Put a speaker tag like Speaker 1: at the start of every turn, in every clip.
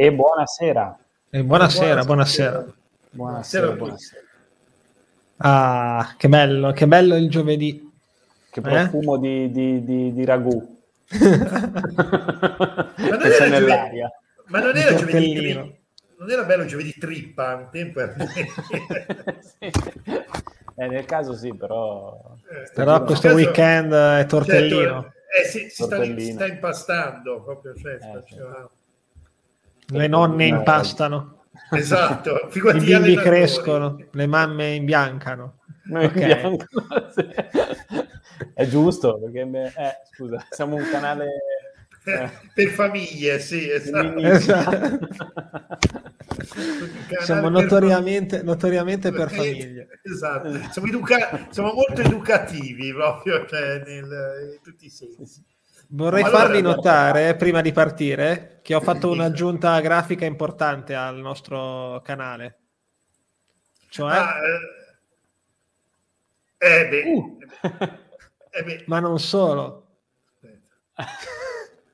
Speaker 1: E buonasera.
Speaker 2: E buonasera, buonasera.
Speaker 1: Buonasera, buonasera.
Speaker 2: Ah, che bello, che bello il giovedì.
Speaker 1: Che profumo eh? di, di, di, di ragù.
Speaker 3: ma non era nell'aria. Ma non era giovedì non era bello giovedì trippa un tempo
Speaker 1: sì. eh, nel caso sì però
Speaker 2: eh, però questo caso... weekend è tortellino certo,
Speaker 3: eh, si, si, sta, si, sta, impastando proprio cioè, eh, faceva...
Speaker 2: le nonne impastano
Speaker 3: esatto
Speaker 2: i bimbi crescono le mamme imbiancano
Speaker 1: okay. imbiancano sì. è giusto perché eh, scusa siamo un canale
Speaker 3: eh. per famiglie, sì, esatto.
Speaker 2: esatto. Siamo notoriamente, notoriamente per famiglie.
Speaker 3: Esatto, siamo, educa- siamo molto educativi proprio cioè, nel, in tutti i sensi.
Speaker 2: Vorrei allora, farvi notare, allora... prima di partire, che ho fatto un'aggiunta grafica importante al nostro canale. Cioè... Ah,
Speaker 3: eh, eh beh,
Speaker 2: uh. eh beh. Ma non solo.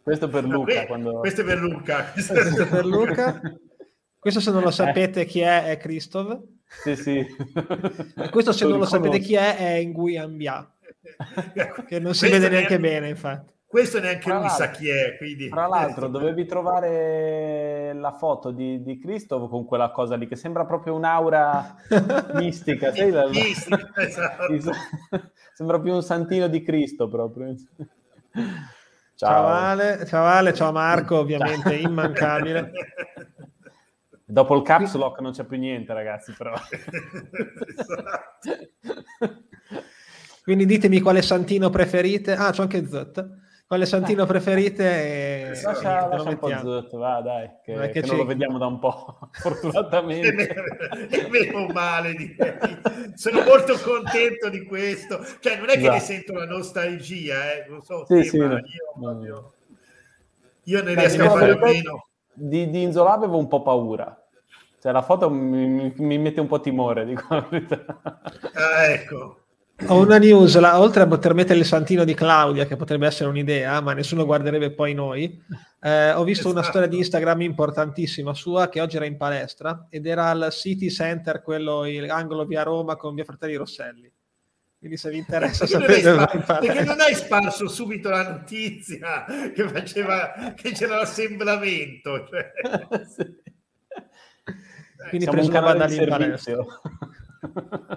Speaker 1: Questo per Luca.
Speaker 3: Que-
Speaker 1: quando...
Speaker 3: Questo è per Luca.
Speaker 2: Questo, è per Luca. Questo se non lo sapete eh. chi è è Christoph.
Speaker 1: Sì, sì.
Speaker 2: Questo se non lo sapete chi è è Nguyen Bia. Che non si questo vede neanche, bene, infatti.
Speaker 3: Questo neanche tra lui sa chi è. Quindi...
Speaker 1: Tra l'altro, dovevi trovare la foto di, di Christoph con quella cosa lì che sembra proprio un'aura mistica. Sai,
Speaker 3: mistica esatto.
Speaker 1: Sembra più un santino di Cristo proprio.
Speaker 2: Ciao. ciao Ale, ciao, Ale, ciao Marco, ovviamente ciao. immancabile.
Speaker 1: Dopo il caps lock non c'è più niente, ragazzi, però.
Speaker 2: Quindi ditemi quale santino preferite. Ah, c'ho anche Quale santino preferite?
Speaker 1: E... Lascia, lascia un po' Z, va dai, che, che, che non lo vediamo da un po', fortunatamente.
Speaker 3: È meno male. Di... Sono molto contento di questo. Cioè, non è che esatto. ne sento la nostalgia, eh. non so sì, te, sì, ma no. io, io ne riesco a fare a meno.
Speaker 1: Di, di Inzola avevo un po' paura. Cioè, la foto mi, mi mette un po' timore, dico la verità.
Speaker 3: Ah, ecco.
Speaker 2: Ho una news, la, oltre a poter mettere il santino di Claudia, che potrebbe essere un'idea, ma nessuno guarderebbe poi noi, eh, ho visto esatto. una storia di Instagram importantissima sua che oggi era in palestra ed era al City Center, quello il, angolo via Roma con via Fratelli Rosselli. Quindi se vi interessa
Speaker 3: sapere spar- perché non hai sparso subito la notizia che faceva che c'era l'assemblamento. Cioè.
Speaker 2: sì. Quindi Siamo preso una banda in palestra.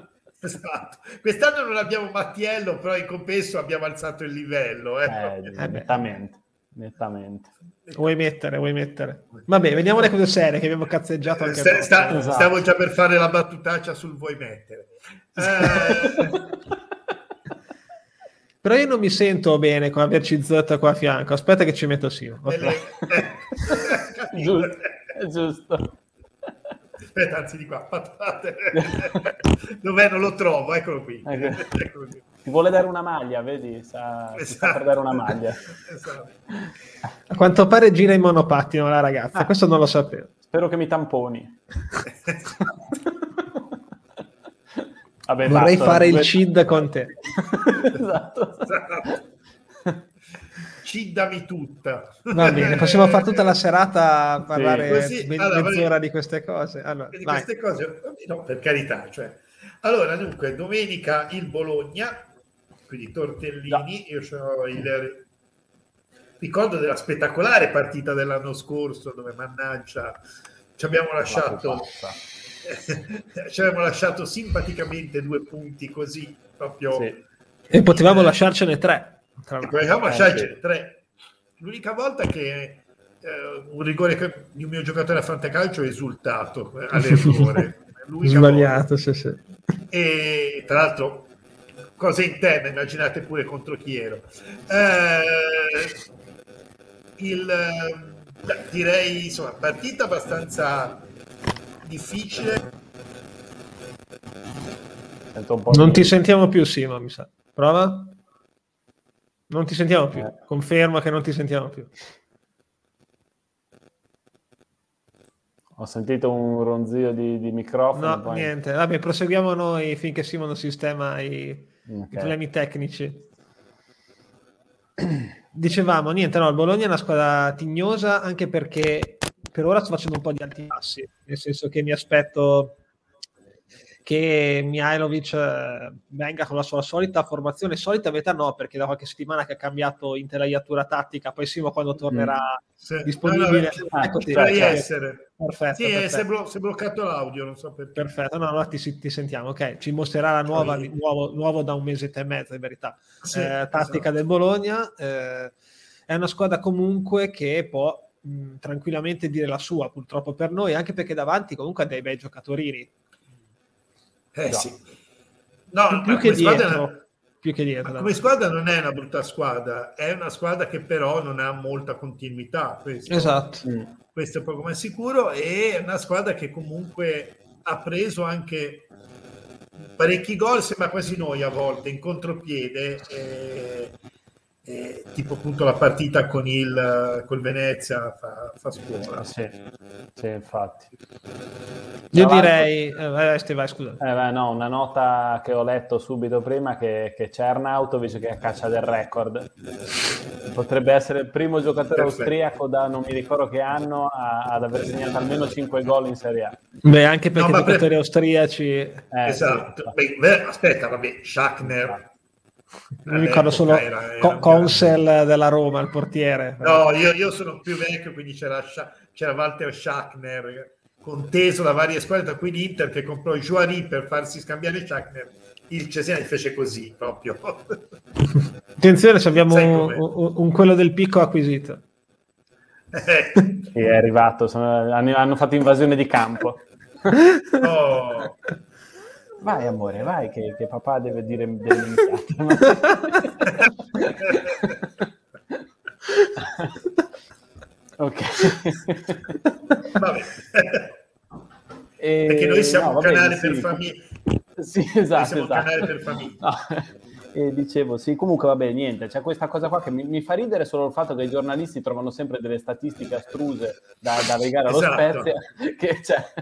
Speaker 3: Esatto. Quest'anno non abbiamo Mattiello, però in compenso abbiamo alzato il livello. Eh.
Speaker 1: Eh, nettamente, nettamente.
Speaker 2: Vuoi mettere, vuoi mettere. Vabbè, vediamo le cose serie che abbiamo cazzeggiato anche
Speaker 3: sta, sta, esatto. Stavo già per fare la battutaccia sul vuoi mettere. Eh...
Speaker 2: Però io non mi sento bene con averci Z qua a fianco. Aspetta che ci metto Simo.
Speaker 1: Okay. giusto, giusto
Speaker 3: aspetta, anzi di qua, patate. Dov'è? Non lo trovo, eccolo qui.
Speaker 1: Ecco. eccolo qui. Ti vuole dare una maglia, vedi? Sa, esatto. per dare una maglia.
Speaker 2: Esatto. A quanto pare gira in monopattino la ragazza, ah, questo non lo sapevo.
Speaker 1: Spero che mi tamponi.
Speaker 2: Vabbè, Vorrei basta, fare il CID con te.
Speaker 3: esatto. esatto ciddami tutta.
Speaker 2: Va bene, possiamo fare tutta la serata a parlare sì. Così, allora, mezz'ora di queste cose. Allora,
Speaker 3: di queste cose, no, per carità. Cioè. Allora, dunque, domenica il Bologna, quindi tortellini, no. io ho il ricordo della spettacolare partita dell'anno scorso dove mannaggia ci abbiamo lasciato ci abbiamo lasciato simpaticamente due punti così proprio
Speaker 2: sì. e potevamo lasciarcene tre
Speaker 3: Potevamo lasciarci tre. L'unica volta che eh, un rigore di un mio giocatore a fantacalcio è esultato eh, all'errore.
Speaker 2: Sbagliato, sì, sì.
Speaker 3: E tra l'altro, cose interne, immaginate pure contro chi ero. Eh, il, direi, insomma, partita abbastanza difficile.
Speaker 2: Non ti sentiamo più, Simo, mi sa. Prova? Non ti sentiamo più. Eh. Conferma che non ti sentiamo più.
Speaker 1: Ho sentito un ronzio di, di microfono.
Speaker 2: No, poi... niente. Vabbè, proseguiamo noi finché Simone sistema i, okay. i problemi tecnici. Dicevamo, niente, no, il Bologna è una squadra tignosa anche perché per ora sto facendo un po' di alti passi, nel senso che mi aspetto che Mihailovic eh, venga con la sua solita formazione, solita metà no, perché da qualche settimana che ha cambiato intelaiatura tattica, poi Simo quando tornerà mm. sì. disponibile.
Speaker 3: No, no, ecco, cioè, essere. Perfetto, sì, perfetto. Si, è blo- si è bloccato l'audio, non so perché.
Speaker 2: Perfetto, no, no, ti, ti sentiamo, ok. Ci mostrerà la nuova, sì. nuovo, nuovo, da un mese e mezzo, in verità. Sì, eh, tattica esatto. del Bologna. Eh, è una squadra comunque che può mh, tranquillamente dire la sua, purtroppo per noi, anche perché davanti comunque ha dei bei giocatori
Speaker 3: eh sì. No,
Speaker 2: più, più che dietro. Squadra, più che dietro.
Speaker 3: Come squadra non è una brutta squadra, è una squadra che però non ha molta continuità. Questo,
Speaker 2: esatto.
Speaker 3: Mm. Questo è poco ma sicuro. E è una squadra che comunque ha preso anche parecchi gol, sembra quasi noi a volte, in contropiede. E eh, tipo appunto la partita con il col Venezia fa, fa scuola.
Speaker 1: Sì, sì, infatti.
Speaker 2: Io direi, eh, vai, vai, scusa.
Speaker 1: Eh, beh, no, una nota che ho letto subito prima che, che c'è Arnautovic che è a caccia del record. Potrebbe essere il primo giocatore Perfetto. austriaco da non mi ricordo che anno a, ad aver segnato almeno 5 gol in Serie A.
Speaker 2: Beh, anche perché no, giocatori pre... austriaci...
Speaker 3: Eh, esatto. Sì, beh, aspetta, vabbè, Schachner
Speaker 2: mi ricordo solo era, era Co- Consel della Roma, il portiere.
Speaker 3: No, io, io, sono più vecchio, quindi c'era, c'era Walter Schachner, conteso da varie squadre, tra cui l'Inter, che comprò Juari per farsi scambiare Schachner. Il Cesena fece così proprio.
Speaker 2: Attenzione, abbiamo un, un, un, quello del picco acquisito.
Speaker 1: Eh. Sì, è arrivato, sono, hanno, hanno fatto invasione di campo. Oh. Vai amore, vai che, che papà deve dire delle ok.
Speaker 3: Vabbè. E... Perché noi siamo no, un canale sì, per famiglie.
Speaker 1: Sì, esatto.
Speaker 3: siamo
Speaker 1: esatto.
Speaker 3: un canale per famiglie. No.
Speaker 1: E dicevo, sì, comunque vabbè, niente, c'è questa cosa qua che mi, mi, fa ridere solo il fatto che i giornalisti trovano sempre delle statistiche astruse da, da legare allo esatto. Spezia, che, cioè,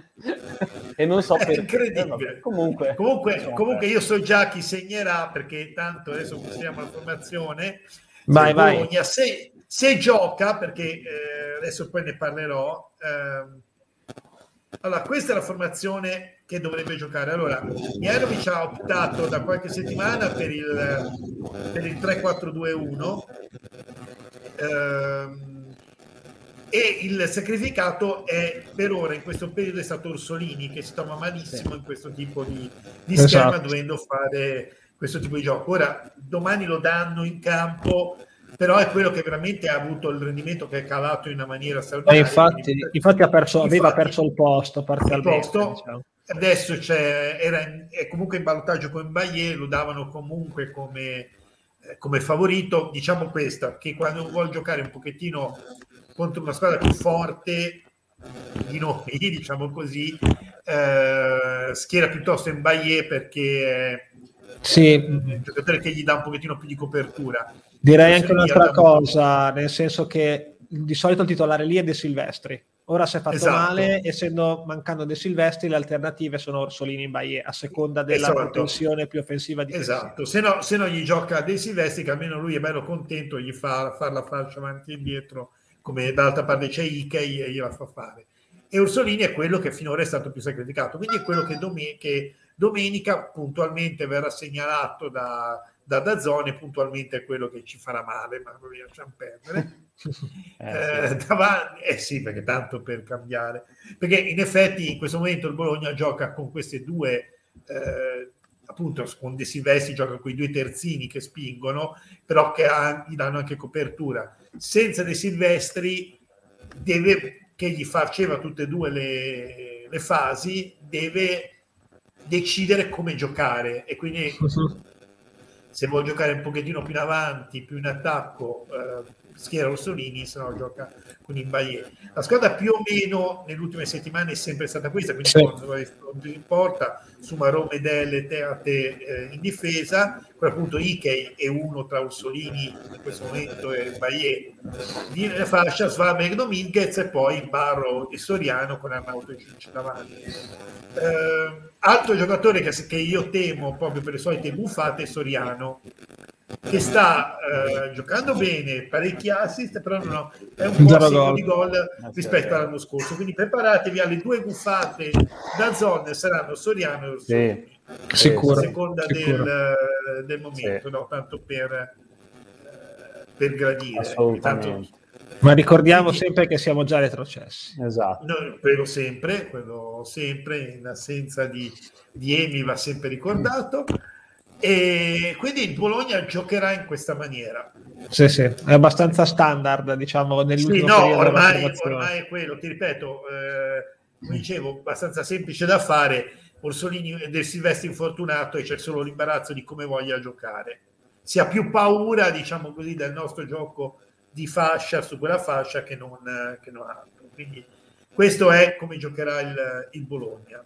Speaker 1: e non so perché.
Speaker 3: Incredibile. comunque, comunque, insomma, comunque io so già chi segnerà, perché tanto adesso possiamo la formazione.
Speaker 2: Vai, vai. Bologna,
Speaker 3: se, se, gioca, perché eh, adesso poi ne parlerò, eh, allora, questa è la formazione che dovrebbe giocare. Allora, Mihailovic ha optato da qualche settimana per il, per il 3-4-2-1 ehm, e il sacrificato è per ora in questo periodo è stato Orsolini che si trova malissimo in questo tipo di, di schema esatto. dovendo fare questo tipo di gioco. Ora, domani lo danno in campo però è quello che veramente ha avuto il rendimento che è calato in una maniera straordinaria.
Speaker 2: Eh, infatti, infatti, ha perso, infatti, aveva perso il posto parzialmente. Il posto,
Speaker 3: diciamo. Adesso c'è, era in, è comunque in ballottaggio con Bayer, lo davano comunque come, eh, come favorito. Diciamo questa, che quando vuole giocare un pochettino contro una squadra più forte di noi, diciamo così, eh, schiera piuttosto in Bayer perché
Speaker 2: sì.
Speaker 3: è un giocatore che gli dà un pochettino più di copertura.
Speaker 2: Direi anche un'altra cosa, nel senso che di solito il titolare lì è De Silvestri. Ora si è fatto esatto. male, essendo mancando De Silvestri, le alternative sono Orsolini in Baie, a seconda della esatto. propensione più offensiva di
Speaker 3: Esatto, se no, se no gli gioca De Silvestri, che almeno lui è bello contento, gli fa fare la fascia avanti e indietro, come dall'altra parte c'è Ikei e gliela fa fare. E Orsolini è quello che finora è stato più sacrificato, quindi è quello che, dom- che domenica puntualmente verrà segnalato da da Dazzone puntualmente è quello che ci farà male, ma lo lasciamo perdere. eh, eh, davanti, eh sì, perché tanto per cambiare. Perché in effetti in questo momento il Bologna gioca con queste due, eh, appunto con De Silvestri gioca con i due terzini che spingono, però che ha, gli danno anche copertura. Senza De Silvestri, deve, che gli faceva tutte e due le, le fasi, deve decidere come giocare e quindi se vuole giocare un pochettino più in avanti, più in attacco, eh, schiera Rossolini, se no gioca con Imbaye. La squadra più o meno nelle ultime settimane è sempre stata questa, quindi sì. quando in porta, Sumarò, Medelle, Teate eh, in difesa, poi appunto Ikei è uno tra Orsolini in questo momento e Baie di fascia, Svaberg Dominguez e poi Barro e Soriano con Arnauto e Cicci davanti. Eh, altro giocatore che, che, io temo proprio per le solite buffate è Soriano che sta eh, giocando bene, parecchi assist, però no, è un po' a di gol rispetto all'anno scorso. Quindi preparatevi alle due buffate da zone, saranno Soriano e Orsolini.
Speaker 2: Sì, sicuro,
Speaker 3: a seconda sicuro. Del, del, momento, sì. no? tanto per, eh, per gradire. Tanto,
Speaker 2: ma ricordiamo Quindi, sempre che siamo già retrocessi.
Speaker 3: Esatto. No, quello sempre, quello sempre, in assenza di, di Emi va sempre ricordato. E quindi il Bologna giocherà in questa maniera.
Speaker 2: Sì, sì, è abbastanza standard, diciamo, nell'ultimo
Speaker 3: sì, no, ormai, ormai è quello, ti ripeto, eh, come dicevo, abbastanza semplice da fare. Orsolini del Silvestri infortunato e c'è solo l'imbarazzo di come voglia giocare. Si ha più paura, diciamo così, del nostro gioco di fascia su quella fascia che non, che non altro. Quindi questo è come giocherà il, il Bologna.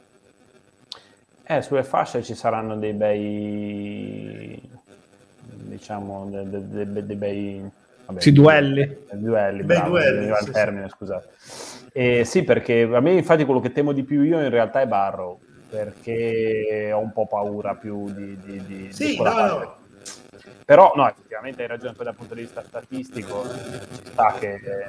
Speaker 1: Eh, sulle fasce ci saranno dei bei, diciamo, dei, dei, dei, dei bei...
Speaker 2: Vabbè, sì, duelli.
Speaker 1: Duelli, bravo, duelli sì, termine, sì. scusate. E sì, perché a me infatti quello che temo di più io in realtà è Barrow, perché ho un po' paura più di... di, di
Speaker 3: sì, di no, no.
Speaker 1: Però no, effettivamente hai ragione poi dal punto di vista statistico, ci sta che eh,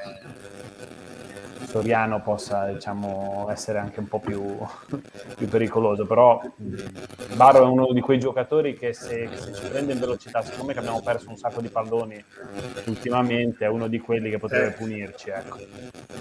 Speaker 1: Soriano possa diciamo, essere anche un po' più, più pericoloso, però Barro è uno di quei giocatori che se, se, ci prende in velocità, secondo me che abbiamo perso un sacco di palloni ultimamente, è uno di quelli che potrebbe eh. punirci. Ecco.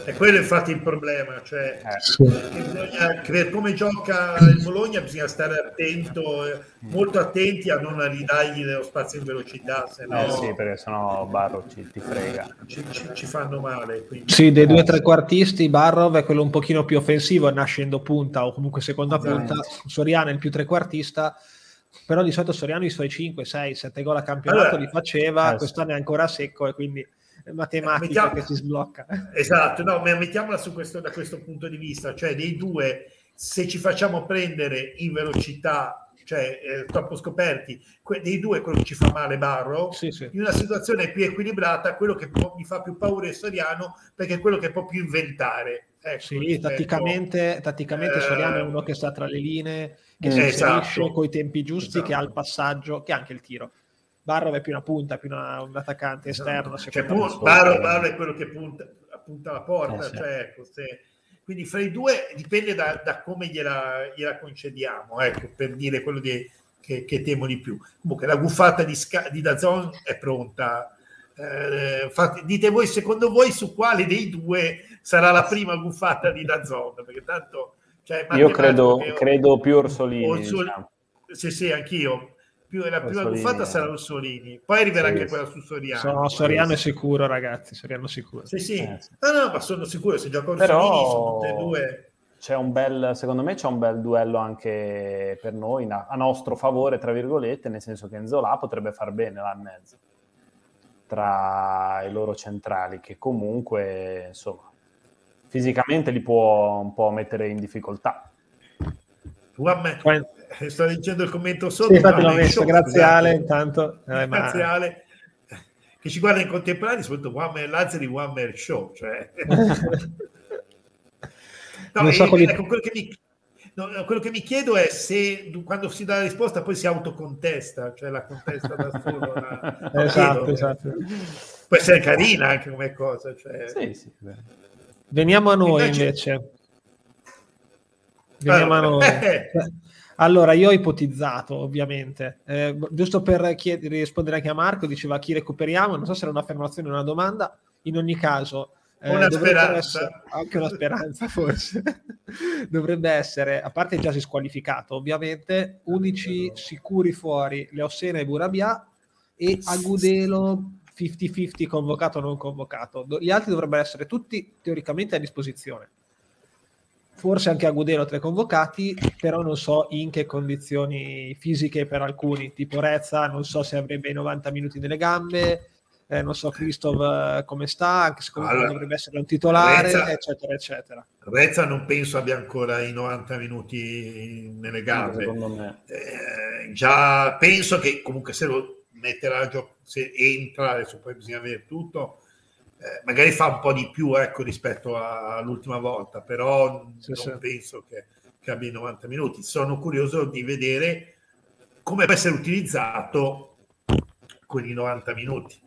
Speaker 3: E quello è infatti il problema, cioè eh. bisogna, come gioca il Bologna bisogna stare attento, eh, molto attenti a non ridargli lo spazio in velocità, se no,
Speaker 1: eh sì, perché sennò Barro ci, ti frega.
Speaker 3: Ci, ci, ci fanno male.
Speaker 2: Quindi. Sì, dei due o tre quarti trequartisti, Barrov è quello un pochino più offensivo, nascendo punta o comunque seconda punta, Soriano è il più trequartista, però di solito Soriano i suoi 5, 6, 7 gol a campionato allora, li faceva, eh, quest'anno è ancora secco e quindi è matematica mettiamo, che si sblocca.
Speaker 3: Esatto, no, ma mettiamola su questo, da questo punto di vista, cioè dei due, se ci facciamo prendere in velocità cioè eh, troppo scoperti, que- dei due quello che ci fa male Barro, sì, sì. in una situazione più equilibrata, quello che può, mi fa più paura è Soriano perché è quello che può più inventare.
Speaker 2: Ecco, sì, tatticamente, tatticamente eh, Soriano è uno che sta tra le linee, che si inserisce esatto, con i tempi giusti, esatto. che ha il passaggio, che ha anche il tiro. Barro è più una punta, più una, un attaccante esatto. esterno.
Speaker 3: Cioè, Barro, Barro, è quello che punta, punta la porta, eh, cioè, ecco, se, quindi fra i due dipende da, da come gliela, gliela, concediamo, ecco, per dire quello di, che, che, temo di più. Comunque la guffata di, Sca, di Dazon è pronta. Eh, fate, dite voi, secondo voi, su quale dei due sarà la prima guffata di Dazon? Perché tanto...
Speaker 1: Cioè, Io credo, credo più Orsolini.
Speaker 3: Orsolini diciamo. Sì, sì, anch'io più, la prima Orsolini, buffata sarà Orsolini, poi arriverà sì, anche quella su Soriano.
Speaker 2: Sono, Soriano è sicuro, ragazzi. Soriano sicuro.
Speaker 3: Sì, sì. Eh, sì. No, no, ma sono sicuro. Se gioca Orsolini, Però... sono tutte e due.
Speaker 1: C'è un bel, secondo me c'è un bel duello anche per noi, a nostro favore, tra virgolette, nel senso che Enzola potrebbe far bene là in mezzo tra i loro centrali, che comunque, insomma, fisicamente li può un po' mettere in difficoltà.
Speaker 3: Ammette, eh, sto leggendo il commento sotto. Sì,
Speaker 2: infatti l'ho messo, grazie Ale, intanto.
Speaker 3: Eh, grazie ma... Ale, che ci guarda in contemporanea, soprattutto One Man Lazzari, One Man Show. Cioè... no, e, so quelli... ecco, quello, che mi, no, quello che mi chiedo è se quando si dà la risposta poi si autocontesta, cioè la contesta da solo. La...
Speaker 2: esatto, chiedo, esatto.
Speaker 3: Può essere carina anche come cosa. Cioè...
Speaker 1: Sì, sì,
Speaker 2: Veniamo a noi invece. invece. Veniamo allora, a noi. Eh, allora, io ho ipotizzato, ovviamente, eh, giusto per chied- rispondere anche a Marco, diceva chi recuperiamo, non so se era un'affermazione o una domanda, in ogni caso...
Speaker 3: Eh, una speranza.
Speaker 2: Essere, anche una speranza, forse. dovrebbe essere, a parte già si squalificato, ovviamente, unici sicuri fuori Leossena e Burabia e Agudelo 50-50 convocato o non convocato. Gli altri dovrebbero essere tutti teoricamente a disposizione forse anche a Gudelo tre convocati, però non so in che condizioni fisiche per alcuni, tipo Rezza, non so se avrebbe i 90 minuti nelle gambe, eh, non so Christoph eh, come sta, anche se comunque allora, dovrebbe essere un titolare, Rezza, eccetera, eccetera.
Speaker 3: Rezza non penso abbia ancora i 90 minuti nelle gambe. Eh, già penso che comunque se lo metterà a gioco, se entra, adesso poi bisogna vedere tutto, eh, magari fa un po' di più ecco, rispetto all'ultima volta, però sì, non sì. penso che, che, abbia i 90 minuti. Sono curioso di vedere come può essere utilizzato quei 90 minuti.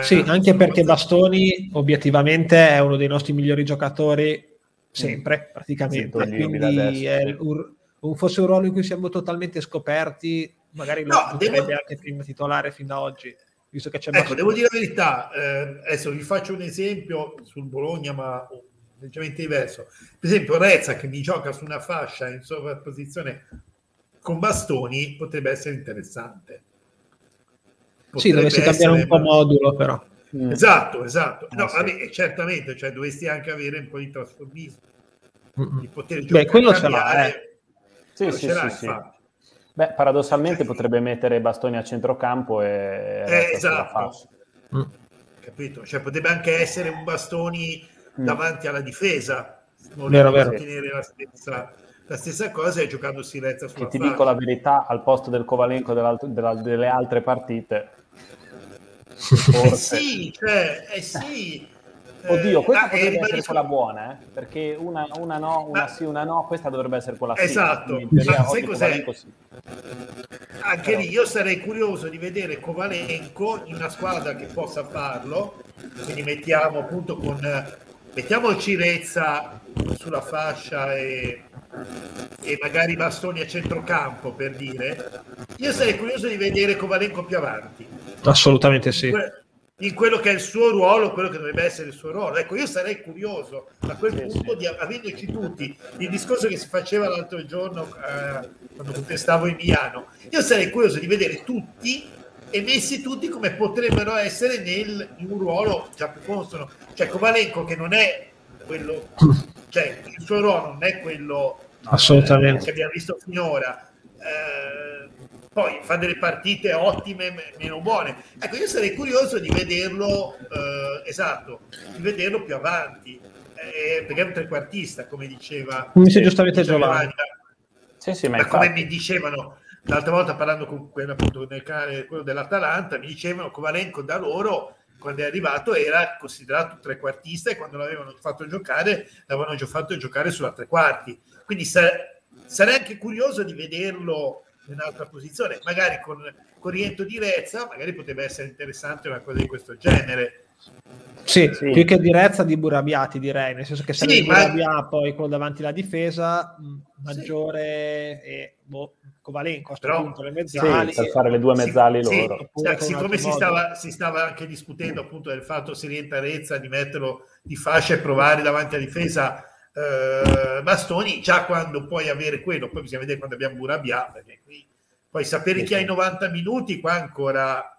Speaker 2: Sì, anche perché Bastoni obiettivamente è uno dei nostri migliori giocatori sempre, praticamente. Sì, Quindi è un, fosse un ruolo in cui siamo totalmente scoperti, magari lo no, devo... anche prima titolare fin da oggi. Visto che c'è
Speaker 3: ecco, devo dire la verità, eh, adesso vi faccio un esempio sul Bologna, ma leggermente diverso. Per esempio, Rezza che mi gioca su una fascia in sovrapposizione con bastoni potrebbe essere interessante.
Speaker 2: Potrebbe sì, dovessi cambiare un po' modulo, però.
Speaker 3: Mm. Esatto, esatto. No, ah, sì. vabbè, certamente, cioè, dovresti anche avere un po' di trasformismo, mm. di poter giocare.
Speaker 2: Beh, quello ce l'ha, eh.
Speaker 1: Sì, sì, sì, sì. Beh, paradossalmente cioè, potrebbe mettere bastoni a centrocampo e...
Speaker 3: Eh, esatto. Mm. Capito? Cioè, potrebbe anche essere un bastoni mm. davanti alla difesa, non vero, vero. tenere la stessa, la stessa cosa e giocando Silezza sulla
Speaker 1: Che ti dico la verità, al posto del Kovalenko della, delle altre partite
Speaker 3: eh sì, cioè, eh sì.
Speaker 1: Oddio, questa eh, potrebbe essere quella buona, eh? perché una, una, no, una ma... sì, una no, questa dovrebbe essere quella
Speaker 3: esatto. sì. Esatto, sai cos'è? Sì. Anche Però... lì io sarei curioso di vedere Kovalenko in una squadra che possa farlo, quindi mettiamo appunto con mettiamo Cirezza sulla fascia e, e magari bastoni a centrocampo per dire. Io sarei curioso di vedere Kovalenko più avanti
Speaker 2: Assolutamente sì.
Speaker 3: In quello che è il suo ruolo, quello che dovrebbe essere il suo ruolo. Ecco, io sarei curioso a quel sì, punto, sì. Di, avendoci tutti, il discorso che si faceva l'altro giorno eh, quando contestavo in Milano, io sarei curioso di vedere tutti e messi tutti come potrebbero essere nel, in un ruolo già più consono. Cioè Kovalenko che non è quello, cioè il suo ruolo non è quello
Speaker 2: Assolutamente.
Speaker 3: Eh, che abbiamo visto finora. Eh, poi fa delle partite ottime, meno buone. Ecco, io sarei curioso di vederlo, eh, esatto, di vederlo più avanti, eh, perché è un trequartista, come diceva.
Speaker 2: Mi sei giustamente Giovanni.
Speaker 3: Sì, sì, ma, ma come mi dicevano l'altra volta parlando con quello, appunto, nel quello dell'Atalanta, mi dicevano Kovalenko da loro quando è arrivato era considerato trequartista e quando l'avevano fatto giocare l'avevano già fatto giocare sulla tre quarti. Quindi sarei anche curioso di vederlo un'altra posizione, magari con, con rientro di Rezza, magari potrebbe essere interessante una cosa di questo genere.
Speaker 2: Sì, sì. più che di Rezza di Burabiati direi, nel senso che se sì, Burabia ma... poi quello davanti alla difesa, maggiore sì. e boh, Covalenco a questo punto le mezzali.
Speaker 1: Sì, per fare le due mezzali sì, loro.
Speaker 3: Sì, siccome si stava, si stava, anche discutendo appunto del fatto se rientra Rezza di metterlo di fascia e provare davanti alla difesa eh, bastoni, già quando puoi avere quello, poi bisogna vedere quando abbiamo Burabia, perché qui poi sapere chi ha i 90 minuti qua ancora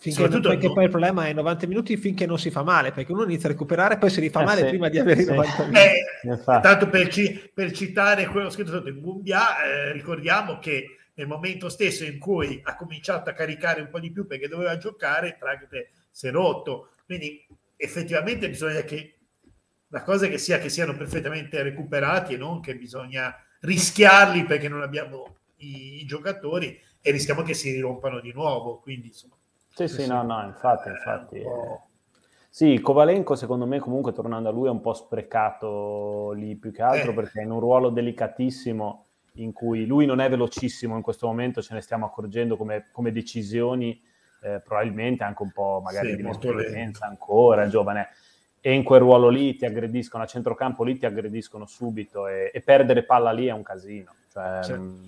Speaker 2: Finché non, perché poi il problema è 90 minuti finché non si fa male, perché uno inizia a recuperare poi si rifà eh male sì, prima di avere sì. i 90 minuti.
Speaker 3: Eh, tanto per, ci, per, citare quello scritto sotto in Gumbia, eh, ricordiamo che nel momento stesso in cui ha cominciato a caricare un po' di più perché doveva giocare, Tragete si è rotto. Quindi effettivamente bisogna che la cosa è che sia che siano perfettamente recuperati e non che bisogna rischiarli perché non abbiamo i, i giocatori e rischiamo che si rompano di nuovo. Quindi, insomma,
Speaker 1: sì, sì, no, no, infatti, infatti. Eh, sì, Kovalenko secondo me comunque tornando a lui è un po' sprecato lì più che altro eh. perché è in un ruolo delicatissimo in cui lui non è velocissimo in questo momento, ce ne stiamo accorgendo come, come decisioni, eh, probabilmente anche un po' magari sì, di esperienza ancora, giovane e in quel ruolo lì ti aggrediscono a centrocampo, lì ti aggrediscono subito e, e perdere palla lì è un casino. Cioè, mh, mm,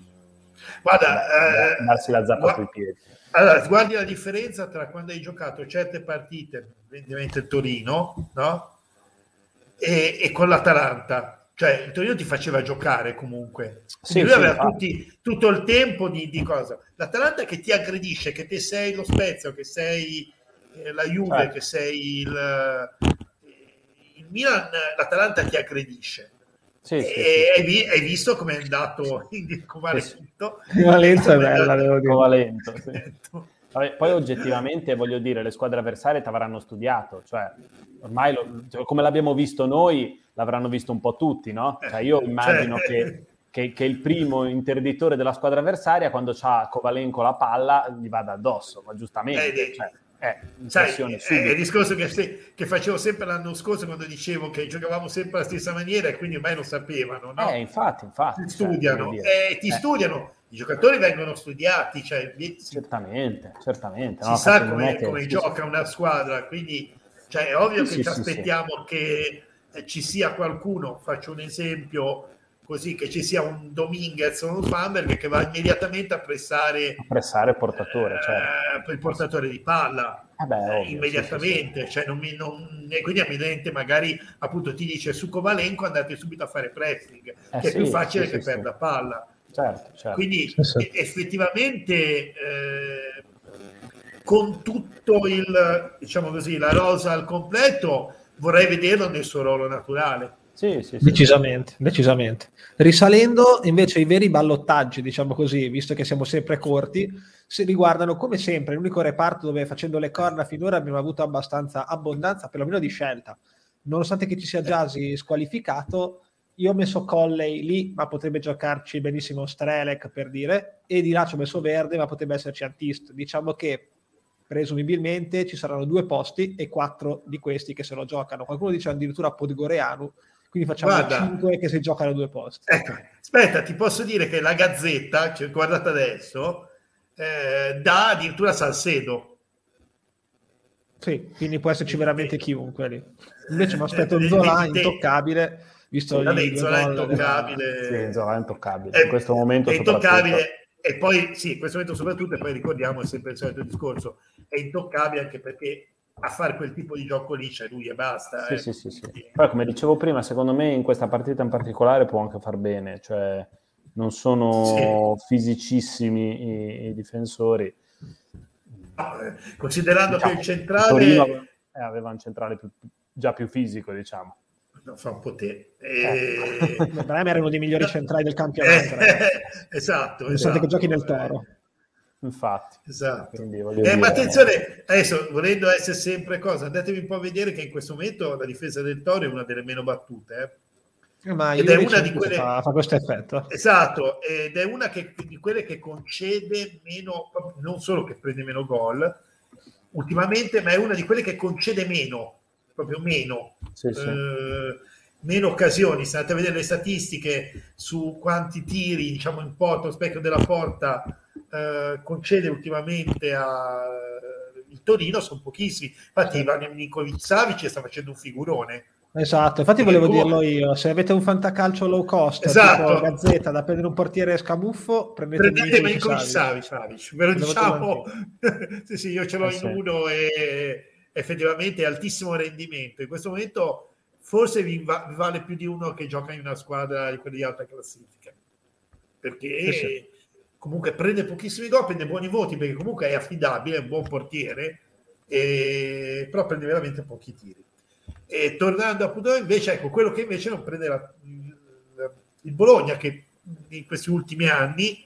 Speaker 3: Guarda,
Speaker 1: eh, darsi la zappa sui piedi.
Speaker 3: Allora, guardi la differenza tra quando hai giocato certe partite, ovviamente il Torino, no? E, e, con l'Atalanta. Cioè, il Torino ti faceva giocare comunque. Sì, lui sì, aveva tutti, tutto il tempo di, di, cosa. L'Atalanta che ti aggredisce, che te sei lo Spezia, che sei eh, la Juve, certo. che sei il, Milan, l'Atalanta ti aggredisce. Sì, sì, e sì. Hai, visto come è andato in Covalento?
Speaker 2: Covalento è bella, devo dire.
Speaker 1: Covalento, sì. Vabbè, poi oggettivamente voglio dire, le squadre avversarie ti avranno studiato, cioè ormai lo, cioè, come l'abbiamo visto noi, l'avranno visto un po' tutti, no? Cioè, io immagino cioè... che, che, che, il primo interditore della squadra avversaria, quando ha Covalenco la palla, gli vada addosso, ma giustamente. Eh, cioè,
Speaker 3: eh, Sai, è il discorso che, che, facevo sempre l'anno scorso quando dicevo che giocavamo sempre alla stessa maniera e quindi ormai lo sapevano. No?
Speaker 1: Eh, infatti, infatti.
Speaker 3: Ti studiano, cioè, eh, ti eh. studiano i giocatori vengono studiati, cioè,
Speaker 1: certamente, certamente.
Speaker 3: Si no, sa come, come gioca una squadra, quindi cioè, è ovvio sì, che sì, ci aspettiamo sì. che eh, ci sia qualcuno, faccio un esempio così, che ci sia un Dominguez o un Famberg che va immediatamente a pressare,
Speaker 1: a pressare il portatore, eh, certo.
Speaker 3: il portatore di palla.
Speaker 1: Eh beh, ovvio,
Speaker 3: immediatamente, cioè non mi, non, e quindi evidentemente magari appunto ti dice su Covalenco andate subito a fare pressing, eh, che è più facile che perda palla.
Speaker 1: Certo, certo.
Speaker 3: Quindi effettivamente eh, con tutto il, diciamo così, la rosa al completo, vorrei vederlo nel suo ruolo naturale.
Speaker 2: Sì, sì, sì. Decisamente. Risalendo invece ai veri ballottaggi, diciamo così, visto che siamo sempre corti, si riguardano come sempre l'unico reparto dove facendo le corna finora abbiamo avuto abbastanza abbondanza, perlomeno di scelta. Nonostante che ci sia Giasi squalificato, io ho messo Colley lì, ma potrebbe giocarci benissimo Strelec per dire, e di là ci ho messo Verde, ma potrebbe esserci Antist. Diciamo che presumibilmente ci saranno due posti e quattro di questi che se lo giocano. Qualcuno dice addirittura Podgoreanu, quindi facciamo Guarda, cinque che si giocano due posti.
Speaker 3: Ecco, aspetta, ti posso dire che la Gazzetta, cioè, guardate adesso, eh, dà addirittura Salcedo.
Speaker 2: Sì, quindi può esserci veramente chiunque lì. Invece mi aspetto il Zola intoccabile visto
Speaker 3: Vabbè, Zola è intoccabile.
Speaker 1: Sì, Zola è intoccabile. È, in questo momento è
Speaker 3: intoccabile e poi sì, in questo momento soprattutto, e poi ricordiamo è sempre il solito discorso, è intoccabile anche perché a fare quel tipo di gioco lì c'è lui e basta.
Speaker 1: Sì, eh. sì, sì, sì. Poi come dicevo prima, secondo me in questa partita in particolare può anche far bene, cioè non sono sì. fisicissimi i, i difensori.
Speaker 3: No, eh, considerando diciamo, che il centrale... Torino
Speaker 1: eh, aveva un centrale più, già più fisico, diciamo
Speaker 3: non fa un po' te. E...
Speaker 2: Eh. era uno dei migliori centrali del campionato. Eh,
Speaker 3: esatto.
Speaker 2: esatto. che giochi nel Toro.
Speaker 1: Infatti.
Speaker 3: Esatto. Eh, dire... Ma attenzione, adesso volendo essere sempre cosa, andatevi un po' a vedere che in questo momento la difesa del Toro è una delle meno battute.
Speaker 2: Eh? Ma ed è una di quelle fa, fa, questo effetto
Speaker 3: esatto ed è una che, di quelle che concede meno non solo che prende meno gol ultimamente ma è una di quelle che concede meno proprio meno, sì, sì. Eh, meno occasioni. Se andate a vedere le statistiche su quanti tiri diciamo in porta, specchio della porta eh, concede ultimamente a il Torino sono pochissimi. Infatti, Ivan Nikovic Savic sta facendo un figurone.
Speaker 2: Esatto, infatti volevo dirlo io, se avete un fantacalcio low cost, esatto. Gazzetta, da prendere un portiere scamuffo, prendete,
Speaker 3: prendete Milinkovic Savic, Savic, ve lo diciamo, sì sì, io ce l'ho eh, in sì. uno e effettivamente altissimo rendimento. In questo momento forse vi, va, vi, vale più di uno che gioca in una squadra di quelle di alta classifica, perché sì. Comunque prende pochissimi gol, prende buoni voti, perché comunque è affidabile, è un buon portiere, e, però prende veramente pochi tiri. E tornando appunto invece, ecco, quello che invece non prende la, il, Bologna, che in questi ultimi anni,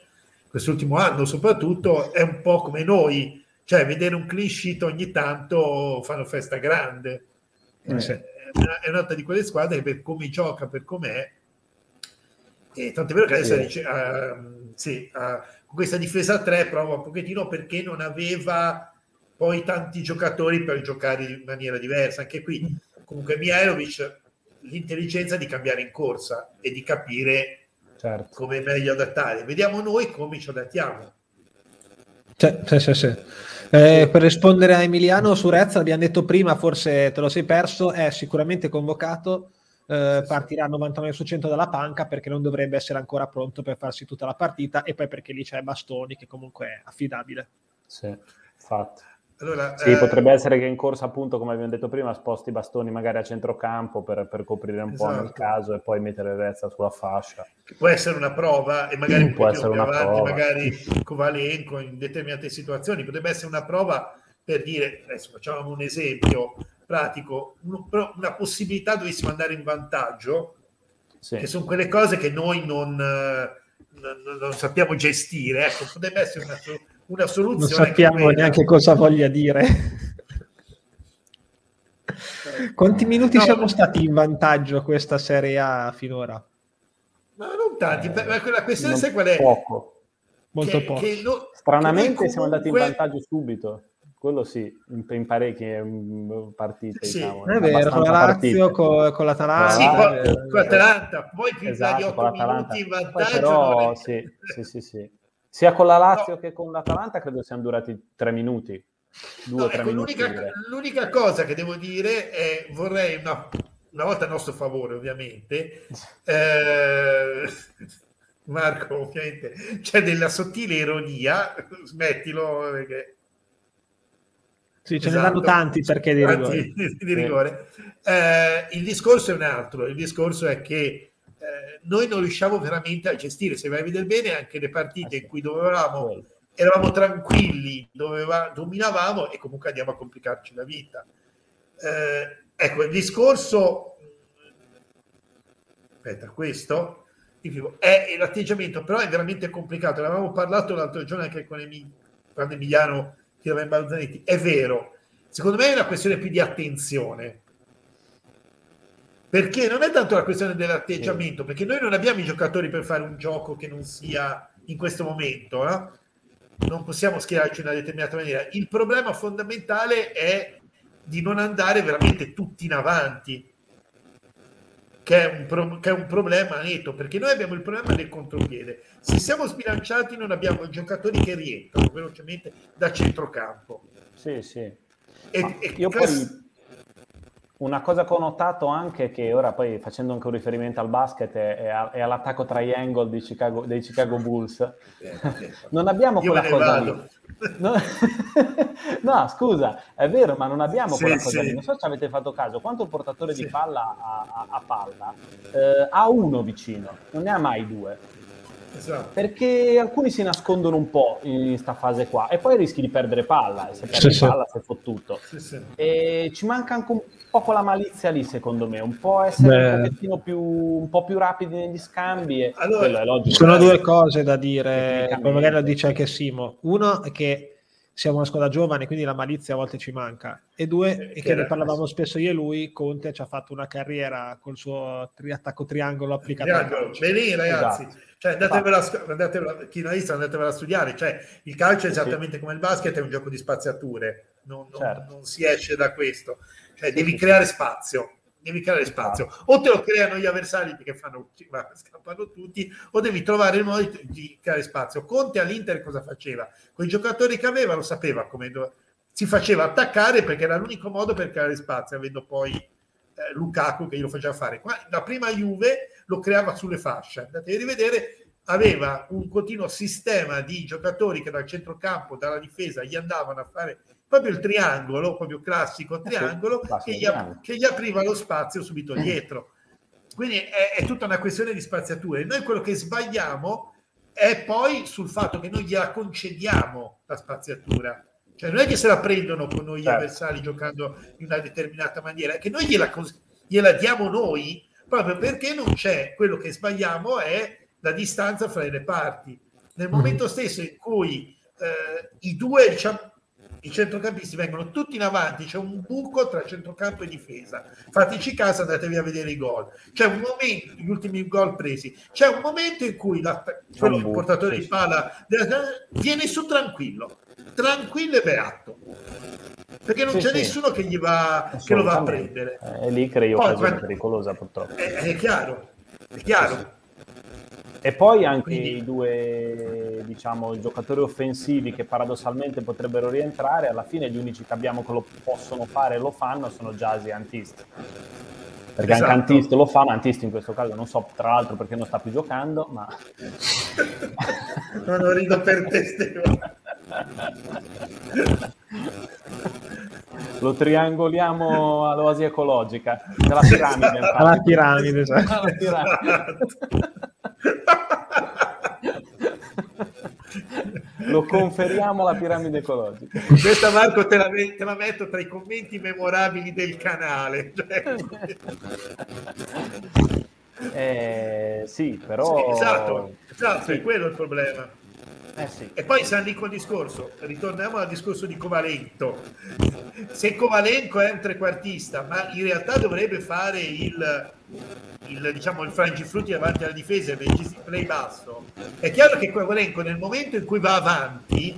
Speaker 3: quest'ultimo anno soprattutto, è un po' come noi, cioè vedere un clean sheet ogni tanto fanno festa grande. Eh, sì. È un'altra di quelle squadre che per come gioca, per com'è, e tanto è vero che adesso sì. dice, uh, sì, uh, con questa difesa a 3 prova un pochettino perché non aveva poi tanti giocatori per giocare in maniera diversa. Anche qui, comunque, Mihailovic l'intelligenza di cambiare in corsa e di capire certo. come meglio adattare. Vediamo noi come ci adattiamo.
Speaker 2: Sì, sì, sì. sì. Eh, per rispondere a Emiliano Surezza, abbiamo detto prima, forse te lo sei perso, è sicuramente convocato, eh, partirà 99 su 100 dalla panca perché non dovrebbe essere ancora pronto per farsi tutta la partita e poi perché lì c'è Bastoni che comunque è affidabile.
Speaker 1: Sì, infatti. Allora, sì, eh... potrebbe essere che in corsa, appunto, come abbiamo detto prima, sposti i bastoni magari a centrocampo per, per coprire un esatto. po' nel esatto. caso e poi mettere Rezza sulla fascia.
Speaker 3: Che può essere una prova e magari può essere una avanti, prova. magari Covalenco in determinate situazioni. Potrebbe essere una prova per dire, adesso facciamo un esempio pratico, una possibilità dovessimo andare in vantaggio, sì. che sono quelle cose che noi non, non, non sappiamo gestire. Ecco, potrebbe essere una una soluzione.
Speaker 2: Non sappiamo neanche cosa voglia dire. Quanti minuti no, siamo stati in vantaggio questa Serie A finora?
Speaker 3: Ma non tanti, eh, la questione è qual è?
Speaker 1: Poco.
Speaker 2: Molto che, poco. Che
Speaker 1: no, Stranamente comunque... siamo andati in vantaggio subito. Quello sì, in, in parecchie mm, partite.
Speaker 2: Sì, diciamo, è vero, con la Lazio, con, con l'Atalanta.
Speaker 3: Sì, con, con l'Atalanta, poi più esatto, di 8 minuti in vantaggio.
Speaker 1: Però, sì, sì, sì, sì sia con la Lazio no. che con l'Atalanta credo siano durati tre minuti. Due,
Speaker 3: no,
Speaker 1: tre
Speaker 3: ecco,
Speaker 1: minuti
Speaker 3: l'unica, l'unica, cosa che devo dire è vorrei una, una volta a nostro favore ovviamente eh, Marco ovviamente c'è della sottile ironia smettilo perché
Speaker 2: sì, ce esatto. ne danno tanti perché di rigore.
Speaker 3: Di rigore. Eh, il discorso è un altro, il discorso è che eh, noi non riusciamo veramente a gestire, se vai a vedere bene, anche le partite in cui dovevamo, eravamo tranquilli, doveva, dominavamo e comunque andiamo a complicarci la vita. Eh, ecco, il discorso, aspetta, questo è l'atteggiamento, però è veramente complicato. Ne avevamo parlato l'altro giorno anche con Emil, quando Emiliano in Balzanetti. È vero, secondo me è una questione più di attenzione perché non è tanto la questione dell'atteggiamento, sì. perché noi non abbiamo i giocatori per fare un gioco che non sia in questo momento, eh? non possiamo schierarci in una determinata maniera. Il problema fondamentale è di non andare veramente tutti in avanti, che è un, pro- che è un problema netto, perché noi abbiamo il problema del contropiede. Se siamo sbilanciati non abbiamo giocatori che rientrano velocemente da centrocampo.
Speaker 1: Sì, sì. E, e io class- poi una cosa che ho notato anche che ora poi facendo anche un riferimento al basket e, all'attacco triangle di Chicago, dei Chicago Bulls, non abbiamo Io quella cosa lì. No, no, scusa, è vero, ma non abbiamo sì, quella cosa sì. lì. Non so se avete fatto caso, quanto il portatore sì. di palla a, a, a palla eh, ha uno vicino, non ne ha mai due. Esatto. Perché alcuni si nascondono un po' in questa fase qua e poi rischi di perdere palla. E se perdi sì, palla, sì. sei fottuto. Sì, e ci manca anche un po' quella malizia lì, secondo me. Un po' essere un pochettino più, un po' più rapidi negli scambi. E
Speaker 2: allora, è logico. Ci sono due cose da dire, poi magari lo dice anche Simo. Uno è che siamo una squadra giovane, quindi la malizia a volte ci manca. E due, e che ne parlavamo spesso io e lui, Conte ci ha fatto una carriera col suo tri- attacco triangolo applicato.
Speaker 3: Triangolo. Bene, ragazzi. Esatto. Cioè, andatevela, andatevela, chi non ha visto, andatevela a studiare. Cioè, il calcio è esattamente sì. come il basket, è un gioco di spaziature. Non, non, certo. non si esce da questo. Cioè, sì, devi sì. creare spazio devi creare spazio. O te lo creano gli avversari perché fanno, scappano tutti, o devi trovare il modo di creare spazio. Conte all'Inter cosa faceva? Con i giocatori che aveva lo sapeva come do... si faceva attaccare perché era l'unico modo per creare spazio, avendo poi eh, Lukaku che glielo faceva fare. Qua, la prima Juve lo creava sulle fasce. Andate a rivedere, aveva un continuo sistema di giocatori che dal centrocampo, dalla difesa, gli andavano a fare proprio il triangolo, proprio classico triangolo, che gli, che gli apriva lo spazio subito dietro. Quindi è, è, tutta una questione di spaziatura. E noi quello che sbagliamo è poi sul fatto che noi gliela concediamo la spaziatura. Cioè non è che se la prendono con noi gli certo. avversari giocando in una determinata maniera, è che noi gliela, gliela diamo noi proprio perché non c'è quello che sbagliamo è la distanza fra le parti. Nel momento stesso in cui eh, i due diciamo, i centrocampisti vengono tutti in avanti, c'è un buco tra centrocampo e difesa. Fateci caso, andatevi a vedere i gol. C'è un momento, gli ultimi gol presi, c'è un momento in cui la, quello, il portatore di palla viene su tranquillo, tranquillo e beato. Perché non sì, c'è sì. nessuno che, gli va, che lo va a prendere.
Speaker 1: È lì crei occasione pericolosa purtroppo.
Speaker 3: È, è chiaro, è chiaro. Sì,
Speaker 1: e poi anche Quindi... i due diciamo, giocatori offensivi che paradossalmente potrebbero rientrare, alla fine gli unici che abbiamo che lo possono fare e lo fanno sono Jazzy e Antist. Perché esatto. anche Antist lo fa, ma Antist in questo caso non so tra l'altro perché non sta più giocando, ma...
Speaker 3: non lo rido per te,
Speaker 1: lo triangoliamo all'oasi ecologica, alla piramide.
Speaker 2: Alla piramide, esatto. alla piramide.
Speaker 1: Lo conferiamo alla piramide ecologica.
Speaker 3: Questa Marco te la, te la, metto tra i commenti memorabili del canale.
Speaker 1: eh, sì, però... Sì,
Speaker 3: esatto, esatto sì. è quello il problema.
Speaker 1: Eh sì.
Speaker 3: E poi siamo lì col discorso, ritorniamo al discorso di Covalento. Se Covalenco è un trequartista, ma in realtà dovrebbe fare il, il, diciamo, il frangifrutti davanti alla difesa e il play basso, è chiaro che Covalenco nel momento in cui va avanti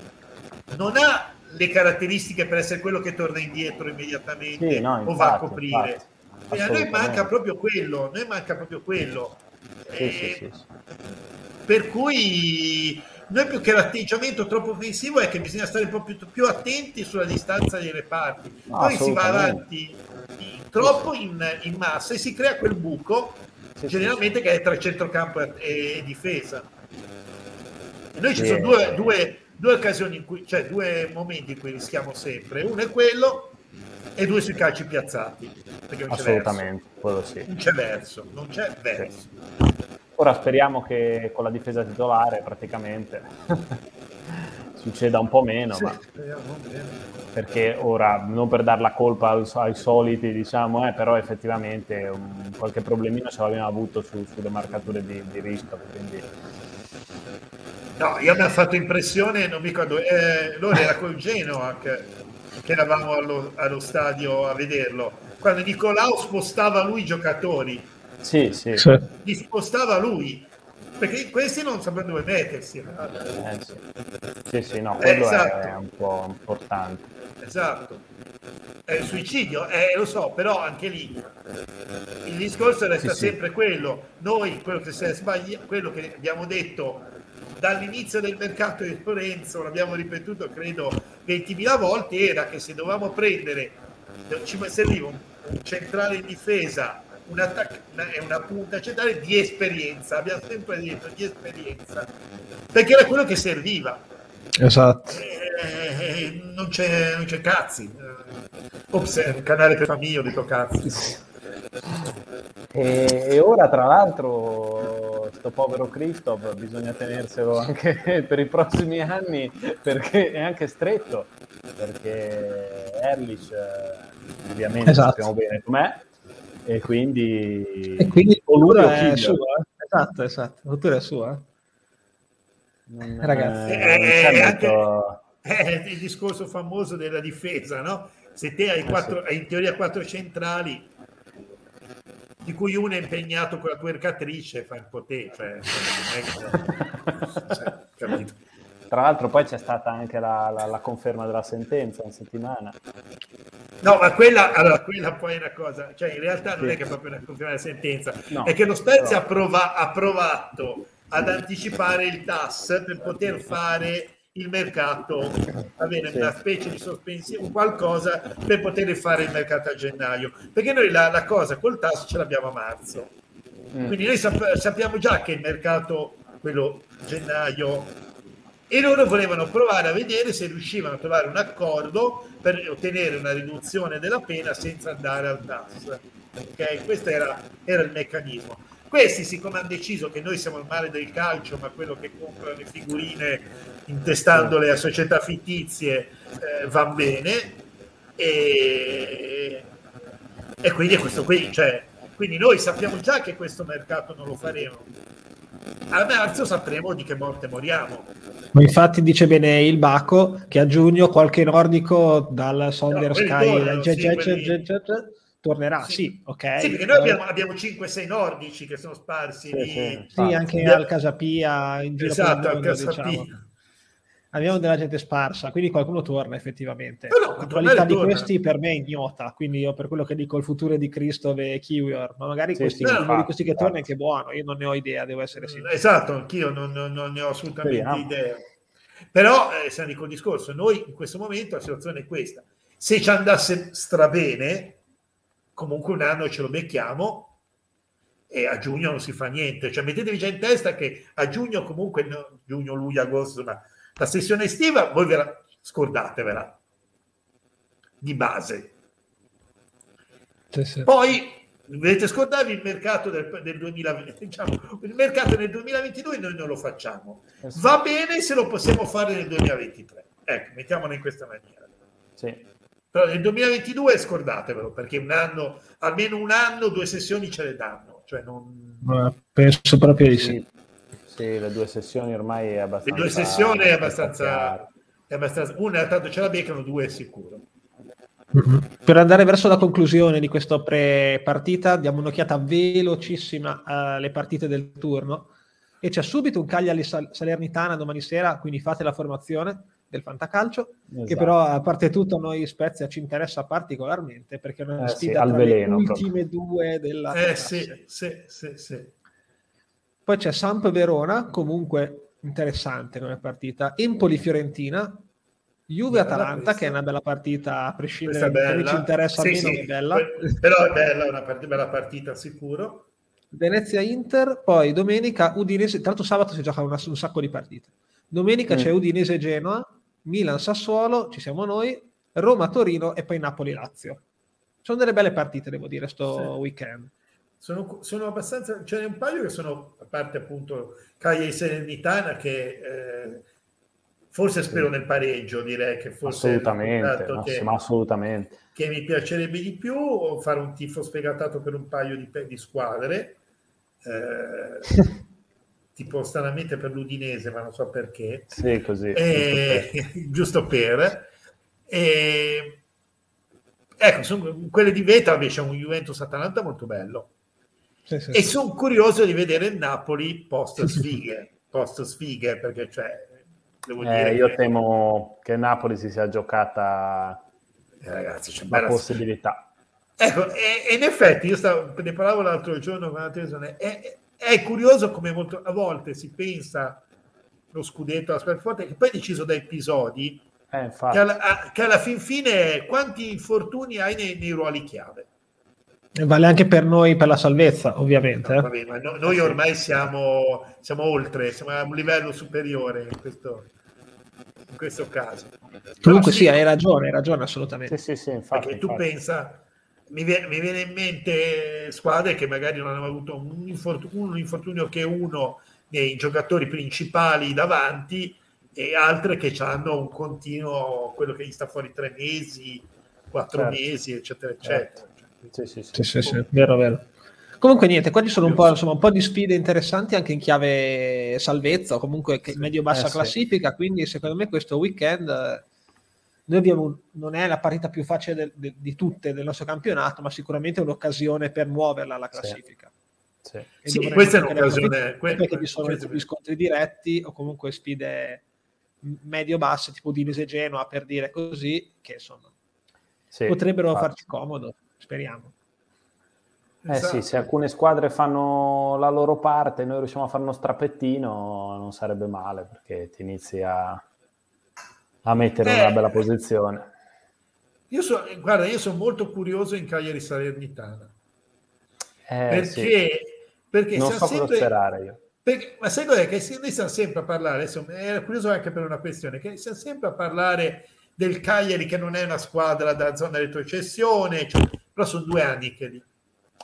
Speaker 3: non ha le caratteristiche per essere quello che torna indietro immediatamente sì, no, infatti, o va a coprire. Infatti, a noi manca proprio quello, noi manca proprio quello. Sì, eh, sì, per cui noi più che l'atteggiamento troppo offensivo è che bisogna stare un po' più, più attenti sulla distanza dei reparti. No, Poi si va avanti troppo in, in, massa e si crea quel buco sì, generalmente sì, che è tra centrocampo e, e difesa. E noi ci sono due, due, due occasioni in cui, cioè due momenti in cui rischiamo sempre. Uno è quello e due sui calci piazzati.
Speaker 1: Assolutamente, quello sì.
Speaker 3: Non c'è verso, non c'è verso.
Speaker 1: Sì. Ora speriamo che con la difesa titolare praticamente succeda un po' meno, sì, ma... perché ora non per dar la colpa ai, ai soliti, diciamo, eh, però effettivamente un, qualche problemino ce l'abbiamo avuto su, sulle marcature di, di rischio, quindi...
Speaker 3: No, io mi ha fatto impressione, non mi ricordo, eh, loro era col Genoa che, che eravamo allo, allo stadio a vederlo, quando Nicolao spostava lui i giocatori
Speaker 1: sì, sì.
Speaker 3: Li spostava lui. Perché questi non sapevano dove mettersi. Eh,
Speaker 1: sì. sì, sì, no, quello eh, esatto. è un po' importante.
Speaker 3: Esatto. È il suicidio, eh, lo so, però anche lì il discorso resta sì, sempre sì. quello. Noi, quello che, sbagli- quello che abbiamo detto dall'inizio del mercato di Lorenzo, l'abbiamo ripetuto credo 20.000 volte, era che se dovevamo prendere, ci serviva un, un centrale in difesa un attac- una, è una punta centrale di esperienza, abbiamo sempre detto di esperienza, perché era quello che serviva.
Speaker 2: Esatto.
Speaker 3: Eh, eh non, c'è, non, c'è, cazzi. Ops, è un canale per famiglia, ho detto cazzi.
Speaker 1: E, e, ora, tra l'altro, sto povero Christoph bisogna tenerselo anche per i prossimi anni perché è anche stretto. Perché Erlich, eh, ovviamente, esatto. sappiamo bene com'è, e quindi,
Speaker 2: e quindi l'ultura è sua. Esatto, esatto, l'ultura è sua.
Speaker 3: Non, Ragazzi, eh, è, anche, è il discorso famoso della difesa, no? Se te hai, eh, quattro, hai in teoria quattro centrali, di cui uno è impegnato con la tuercatrice, fa un po' te, cioè,
Speaker 1: cioè, capito? Tra l'altro poi c'è stata anche la, la, la conferma della sentenza in settimana.
Speaker 3: No, ma quella, allora, quella poi è una cosa, cioè in realtà non è che è proprio una conferma sentenza, no, è che lo Spezia ha provato ad anticipare il TAS per poter fare il mercato, avere una specie di sospensione, qualcosa per poter fare il mercato a gennaio. Perché noi la, la cosa col TAS ce l'abbiamo a marzo. Mm. Quindi noi sap- sappiamo già che il mercato, quello gennaio, e loro volevano provare a vedere se riuscivano a trovare un accordo per ottenere una riduzione della pena senza andare al TAS. Okay? Questo era, era, il meccanismo. Questi, siccome hanno deciso che noi siamo il male del calcio, ma quello che compra le figurine intestandole a società fittizie eh, va bene, e, e quindi è questo qui. Cioè, quindi noi sappiamo già che questo mercato non lo faremo a marzo sapremo di che morte moriamo.
Speaker 2: Infatti dice bene il Baco che a giugno qualche nordico dal Sonder no, Sky sì, tornerà, sì. sì, ok.
Speaker 3: Sì, perché noi abbiamo, abbiamo 5-6 nordici che sono sparsi. Sì,
Speaker 2: anche al Casapia, in giro esatto, al Casapia. Diciamo abbiamo della gente sparsa, quindi qualcuno torna effettivamente. No, no, la qualità di torna. questi per me è ignota, quindi io per quello che dico il futuro di Cristo e Kiwior, ma magari sì, questi, uno no, di questi che torna è che buono, io non ne ho idea, devo essere sincero.
Speaker 3: Esatto, anch'io non, non, non ne ho assolutamente Speriamo. idea. Però, eh, se dico il discorso, noi in questo momento la situazione è questa. Se ci andasse strabene, comunque un anno ce lo becchiamo e a giugno non si fa niente. Cioè mettetevi già in testa che a giugno comunque, no, giugno, luglio, agosto, ma la sessione estiva voi ve la scordatevela di base. Sì, sì. Poi dovete scordarvi il mercato del, del 2020, diciamo, il mercato nel 2022 noi non lo facciamo. Eh Va bene se lo possiamo fare nel 2023. Ecco, mettiamola in questa maniera. Sì. Però nel 2022 scordatevelo perché un anno, almeno un anno, due sessioni ce le danno. Cioè non...
Speaker 2: penso proprio di sì.
Speaker 1: Sì, le due sessioni ormai è abbastanza...
Speaker 3: Le due sessioni è abbastanza... È abbastanza una tanto ce la beccano, due è sicuro.
Speaker 2: Mm-hmm. Per andare verso la conclusione di questa pre-partita, diamo un'occhiata velocissima alle partite del turno e c'è subito un Cagliari Salernitana domani sera, quindi fate la formazione del fantacalcio, esatto. che però a parte tutto a noi Spezia ci interessa particolarmente perché è una eh sfida sì, tra veleno, le ultime proprio. due della
Speaker 3: Eh sì, sì, sì, sì.
Speaker 2: Poi c'è Samp Verona, comunque interessante come partita. Empoli-Fiorentina, Juve-Atalanta, che è una bella partita, a prescindere da come ci interessa
Speaker 3: sì,
Speaker 2: meno,
Speaker 3: sì.
Speaker 2: è bella.
Speaker 3: Però è bella, una part- bella partita sicuro.
Speaker 2: Venezia-Inter, poi domenica Udinese, tra l'altro sabato si gioca una, un sacco di partite. Domenica mm. c'è Udinese-Genoa, Milan-Sassuolo, ci siamo noi, Roma-Torino e poi Napoli-Lazio. Sono delle belle partite, devo dire, sto sì. weekend.
Speaker 3: Sono, sono, abbastanza, ce n'è un paio che sono, a parte appunto Cagliari Serenitana, che eh, forse spero nel pareggio, direi che forse
Speaker 1: assolutamente, che, assolutamente.
Speaker 3: che mi piacerebbe di più, o fare un tifo sfegatato per un paio di, di squadre. Eh, tipo stranamente per l'Udinese, ma non so perché.
Speaker 1: Sì, così.
Speaker 3: E, giusto per. E, ecco, sono, quelle di Veta invece è un Juventus-Atalanta molto bello. Sì, sì, e sono curioso di vedere il Napoli post sfighe, post sfighe perché cioè,
Speaker 1: devo eh, dire io che... temo che Napoli si sia giocata
Speaker 3: eh, ragazzi, c'è
Speaker 1: la possibilità.
Speaker 3: Ecco, e, e, in effetti io stavo, ne parlavo l'altro giorno con la televisione, è, è curioso come molto, a volte si pensa lo scudetto alla squadra forte che poi è deciso da episodi
Speaker 1: eh,
Speaker 3: che, alla, a, che, alla, fin fine quanti infortuni hai nei, nei ruoli chiave
Speaker 2: Vale anche per noi per la salvezza, ovviamente.
Speaker 3: No, vabbè, ma no, noi ormai siamo, siamo, oltre, siamo a un livello superiore in questo, in questo caso.
Speaker 2: Comunque sì, sì, hai ragione, hai ragione assolutamente.
Speaker 1: Sì, sì, sì, infatti,
Speaker 3: Perché tu
Speaker 1: infatti.
Speaker 3: pensa, mi viene, mi viene, in mente squadre che magari non hanno avuto un infortunio, un infortunio che uno dei giocatori principali davanti e altre che hanno un continuo, quello che gli sta fuori tre mesi, quattro certo. mesi, eccetera, eccetera. Certo.
Speaker 2: Sì, sì, sì, sì, sì, vero, vero. Comunque niente, qua ci sono un po', insomma, un po' di sfide interessanti anche in chiave salvezza o comunque medio-bassa eh, classifica, quindi secondo me questo weekend eh, noi abbiamo, non è la partita più facile de, de, di tutte del nostro campionato, ma sicuramente un'occasione per muoverla alla classifica.
Speaker 3: Sì, sì. sì questa è un'occasione.
Speaker 2: Perché ci sono gli scontri diretti o comunque sfide medio-basse, tipo Dinese Genoa, per dire così, che insomma sì, potrebbero infatti. farci comodo speriamo.
Speaker 1: Eh esatto. sì, se alcune squadre fanno la loro parte e noi riusciamo a fare uno strappettino, non sarebbe male perché ti inizi a, a mettere in una bella posizione.
Speaker 3: Io so, guarda, io sono molto curioso in Cagliari Salernitana.
Speaker 1: Eh,
Speaker 3: perché,
Speaker 1: sì.
Speaker 3: perché
Speaker 1: non so sempre, cosa sperare io.
Speaker 3: Perché, ma sai cos'è? Che noi stiamo sempre a parlare, adesso ero curioso anche per una questione, che stiamo sempre a parlare del Cagliari che non è una squadra della zona di retrocessione, cioè, però sono due anni che lì.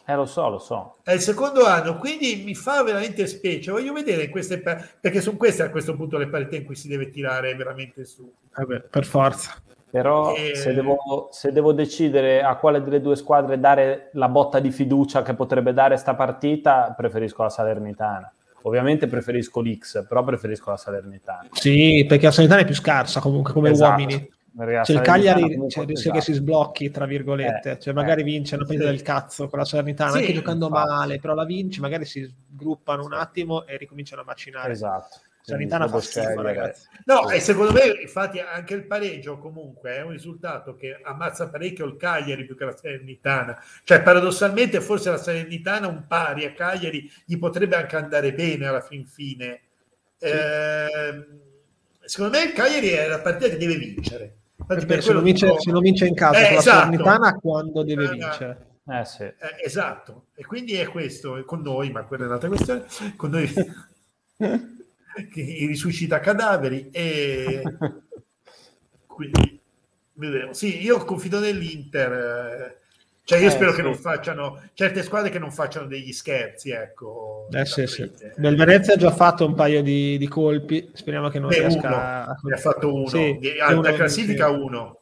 Speaker 1: Eh, lo so, lo so.
Speaker 3: È il secondo anno, quindi mi fa veramente specie. Voglio vedere queste, perché sono queste a questo punto le parità in cui si deve tirare veramente su.
Speaker 2: Vabbè, per forza.
Speaker 1: Però e... se, devo, se, devo, decidere a quale delle due squadre dare la botta di fiducia che potrebbe dare sta partita, preferisco la Salernitana. Ovviamente preferisco l'X, però preferisco la Salernitana.
Speaker 2: Sì, perché la Salernitana è più scarsa comunque come esatto. uomini. Cioè, il Cagliari cioè, rischia che si sblocchi, tra virgolette, eh, cioè magari eh, vince una partita sì. del cazzo con la Salernitana, sì, anche giocando infatti. male, però la vince, magari si sgruppano un attimo e ricominciano a macinare.
Speaker 1: Esatto.
Speaker 2: Salernitana fa schifo, ragazzi.
Speaker 3: No, e secondo me, infatti, anche il pareggio comunque è un risultato che ammazza parecchio il Cagliari più che la Salernitana. Cioè, paradossalmente, forse la Salernitana un pari a Cagliari gli potrebbe anche andare bene alla fin fine. Sì. Eh, secondo me il Cagliari è la partita che deve vincere
Speaker 2: Beh, se, non vince, se, non vince, in casa eh, con esatto. la Salernitana quando deve vincere
Speaker 1: eh, sì.
Speaker 3: eh, esatto e quindi è questo con noi ma quella è un'altra questione con noi che risuscita cadaveri e quindi vedremo sì io confido nell'Inter eh, cioè io eh, spero sì. che non facciano certe squadre che non facciano degli scherzi, ecco.
Speaker 2: Eh, sì, sì. Nel Venezia ha già fatto un paio di, di colpi, speriamo che non Beh, riesca
Speaker 3: uno. a... Ne ha fatto uno, sì, alta uno, classifica sì. uno.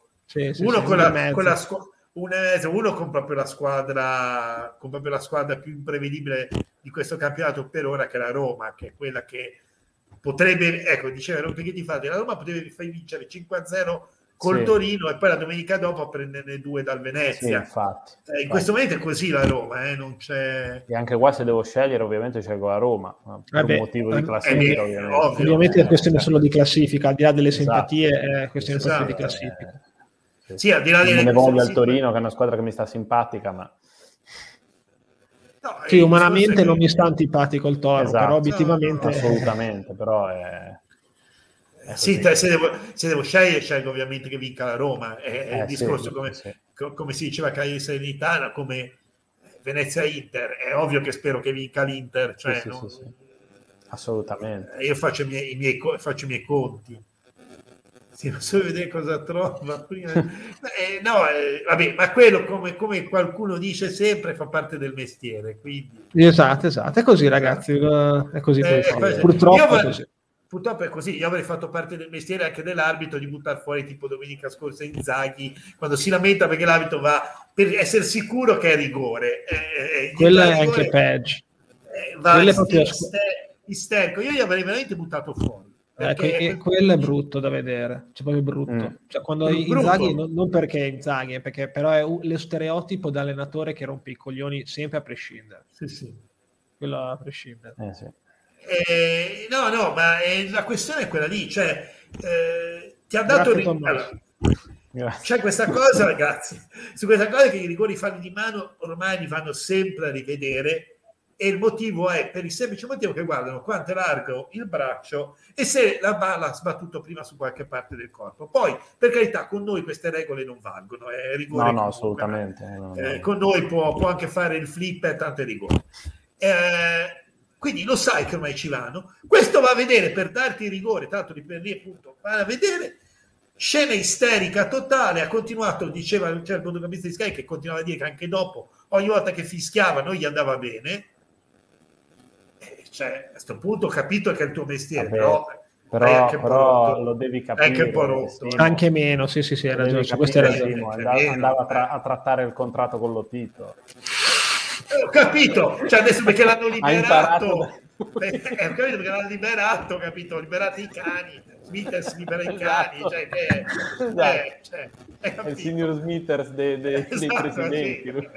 Speaker 3: uno con, la, con la squadra uno con proprio la squadra con proprio la squadra più imprevedibile di questo campionato per ora che è la Roma che è quella che potrebbe ecco diceva perché ti fate la Roma potrebbe far vincere 5-0 col sì. Torino e poi la domenica dopo a prenderne due dal Venezia.
Speaker 1: Sì, infatti,
Speaker 3: eh, in infatti. questo momento è così la Roma, eh, non c'è...
Speaker 1: E anche qua se devo scegliere ovviamente scelgo la Roma, per Vabbè, un motivo di eh, classifica
Speaker 2: eh, ovviamente. Ovvio, ovviamente è questione solo di classifica, al di là delle esatto. simpatie è questione esatto. di classifica.
Speaker 3: Sì, al di là
Speaker 1: delle... Non ne voglio al Torino che è una squadra che mi sta simpatica, ma...
Speaker 2: No, sì, umanamente non mi sta antipatico il toro, esatto. però obiettivamente... No,
Speaker 1: assolutamente, però è...
Speaker 3: è sì, se devo, se devo, scegliere, scelgo ovviamente che vinca la Roma. È, è eh, il discorso sì, come, sì. come, si diceva Cagliari Serenitana, come Venezia-Inter. È ovvio che spero che vinca l'Inter. Cioè,
Speaker 1: sì, non... Assolutamente.
Speaker 3: Io faccio i miei, i miei, faccio i miei conti sì, non so vedere cosa trova prima. Eh, no, eh, vabbè, ma quello come, come, qualcuno dice sempre fa parte del mestiere. Quindi...
Speaker 2: Esatto, esatto, è così ragazzi, è così. Eh, purtroppo,
Speaker 3: avrei,
Speaker 2: è così.
Speaker 3: Purtroppo è così. Io avrei fatto parte del mestiere anche dell'arbitro di buttare fuori tipo domenica scorsa in Zaghi quando si lamenta perché l'arbitro va per essere sicuro che è rigore.
Speaker 2: Eh, eh Quello è anche peggio.
Speaker 3: Eh, va è proprio isterico. Io gli avrei veramente buttato fuori
Speaker 2: perché... Eh, quello è brutto da vedere, cioè proprio brutto. Mm. Cioè, quando Inzaghi, non, non perché Inzaghi, perché però è lo stereotipo da allenatore che rompe i coglioni sempre a prescindere.
Speaker 3: Sì, sì.
Speaker 2: Quello a prescindere.
Speaker 1: Eh, sì.
Speaker 3: Eh, no, no, ma è, la questione è quella lì, cioè eh, ti ha dato... Allora, c'è questa cosa, ragazzi, su questa cosa che i rigori falli di mano ormai li vanno sempre a rivedere e il motivo è per il semplice motivo che guardano quanto è largo il braccio e se la palla ha sbattuto prima su qualche parte del corpo. Poi, per carità, con noi queste regole non valgono. È rigore
Speaker 1: no, no, assolutamente.
Speaker 3: No, no. Eh, con noi può, può, anche fare il flip e tanto è rigore. Eh, quindi lo sai che ormai ci vanno. Questo va a vedere per darti il rigore, tanto di per lì appunto, va a vedere scena isterica totale, ha continuato, diceva c'era il fotografista di Sky che continuava a dire che anche dopo, ogni volta che fischiava, non gli andava bene, cioè, a questo punto ho capito che è il tuo mestiere, Vabbè, però,
Speaker 1: però, però lo devi capire.
Speaker 3: Anche un po' rotto.
Speaker 2: Anche meno, sì, sì, sì, hai ragione. Questo è ragione.
Speaker 1: Andava, andava tra, a trattare il contratto con l'Otito.
Speaker 3: Eh, ho capito, cioè adesso perché l'hanno liberato. Eh, ho capito perché l'hanno liberato, capito, liberati i cani. Smithers libera i cani, esatto. cioè, che, esatto. eh, cioè,
Speaker 1: è il signor Smithers de, de, esatto, dei presidenti. Sì.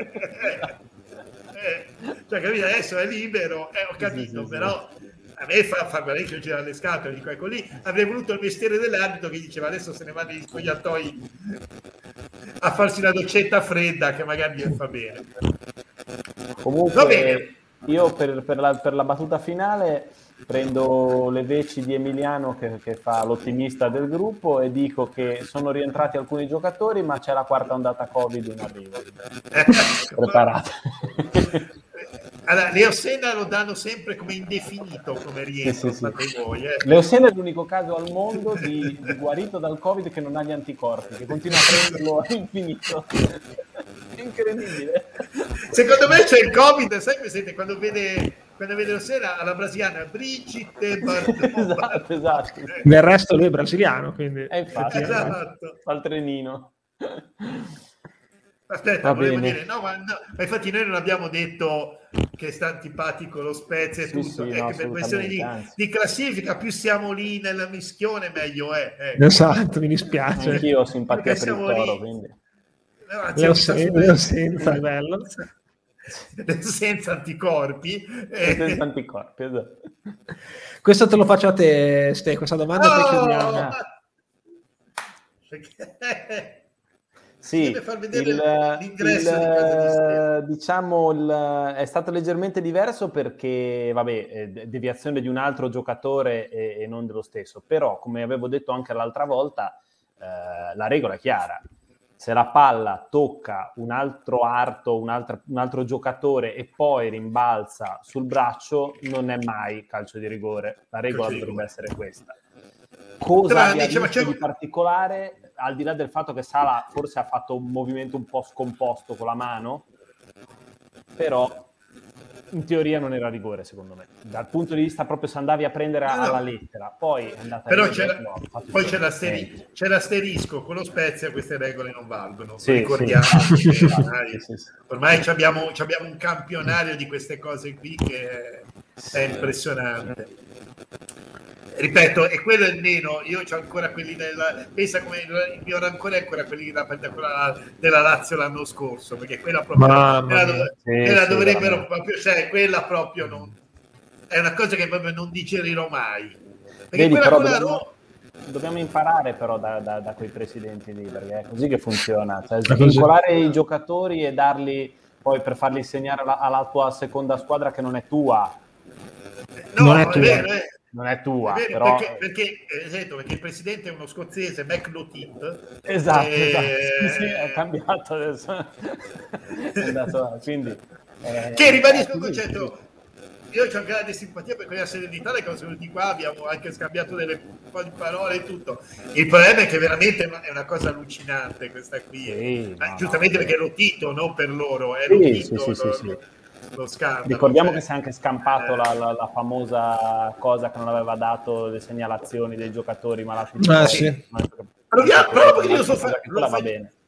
Speaker 3: Eh, cioè, capito? Adesso è libero, eh, ho capito, sì, sì, però a me fa, fa parecchio girare le scatole di e con lì. Avrei voluto il mestiere dell'arbitro che diceva adesso se ne va negli spogliatoi a farsi una doccetta fredda che magari gli fa bene.
Speaker 1: Comunque, io per, per, la, per la battuta finale prendo le veci di Emiliano che, che, fa l'ottimista del gruppo e dico che sono rientrati alcuni giocatori ma c'è la quarta ondata covid in arrivo. Preparate.
Speaker 3: Allora, Leo Senna lo danno sempre come indefinito come rientro sì, sì, sì. Voi, eh.
Speaker 1: Leo Senna è l'unico caso al mondo di, di, guarito dal covid che non ha gli anticorpi che continua a prenderlo all'infinito incredibile.
Speaker 3: Secondo me c'è il covid sai presente quando vede quando vedo sera alla brasiliana Brigitte
Speaker 1: esatto, esatto.
Speaker 2: del resto lui è brasiliano quindi
Speaker 1: è infatti esatto. al trenino.
Speaker 3: Aspetta volevo dire no ma, no ma, infatti noi non abbiamo detto che sta antipatico lo Spezia e sì, tutto. sì, è no, che per questione di, di, classifica più siamo lì nella mischione meglio è
Speaker 2: ecco. esatto mi dispiace.
Speaker 1: Anch'io ho simpatia per il toro quindi
Speaker 2: Leo senza bello
Speaker 3: senza anticorpi.
Speaker 1: Senza anticorpi, esatto.
Speaker 2: Questo te lo faccio a te, Ste, questa domanda oh! poi chiudiamo.
Speaker 1: Sì, il, il, diciamo il, è stato leggermente diverso perché, vabbè, deviazione di un altro giocatore e, e non dello stesso, però come avevo detto anche l'altra volta, eh, la regola è chiara, se la palla tocca un altro arto, un altro, un altro, giocatore e poi rimbalza sul braccio, non è mai calcio di rigore. La regola calcio dovrebbe essere questa. Cosa abbia visto di particolare, al di là del fatto che Sala forse ha fatto un movimento un po' scomposto con la mano, però in teoria non era rigore secondo me. Dal punto di vista proprio se andavi a prendere no, alla lettera. Poi è andata
Speaker 3: però c'era, no, poi c'è, l'asteri- c'è, l'asterisco con lo Spezia queste regole non valgono.
Speaker 1: Sì,
Speaker 3: ricordiamo sì. ormai, sì, ormai abbiamo, abbiamo, un campionario di queste cose qui che è impressionante ripeto, e quello è il meno. Io ho ancora quelli della. Pensa come il mio rancore è ancora quelli della, della Lazio l'anno scorso, perché quella proprio. Quella, dov- sì, sì, dovrebbero sì. proprio. Cioè, quella proprio non. È una cosa che proprio non digerirò mai.
Speaker 1: Perché Vedi, quella, quella dobbiamo, dobbiamo, imparare però da, da, da, quei presidenti lì, perché è così che funziona. Cioè, svincolare i giocatori e darli poi per farli segnare alla, alla tua seconda squadra che non è tua.
Speaker 3: No, non è, tua. È vero, è,
Speaker 1: non è tua, è però...
Speaker 3: perché, perché, esatto, perché, il presidente è uno scozzese,
Speaker 1: McLaughlin. Esatto, e... esatto. Sì, sì, è cambiato adesso. è andato, quindi,
Speaker 3: eh, che ribadisco il concetto, io ho grande simpatia per quella serenità che sono venuti qua, abbiamo anche scambiato delle parole e tutto. Il problema è che veramente è una cosa allucinante questa qui. Sì, no, giustamente no, perché lo Tito, non per loro, è
Speaker 1: sì, sì, sì, sì, sì lo scandalo. Ricordiamo cioè. che si è anche scampato eh. la, la, la, famosa cosa che non aveva dato le segnalazioni dei giocatori malati di
Speaker 2: ah, sì.
Speaker 3: Proviamo, proprio lo, so fa, lo, fa,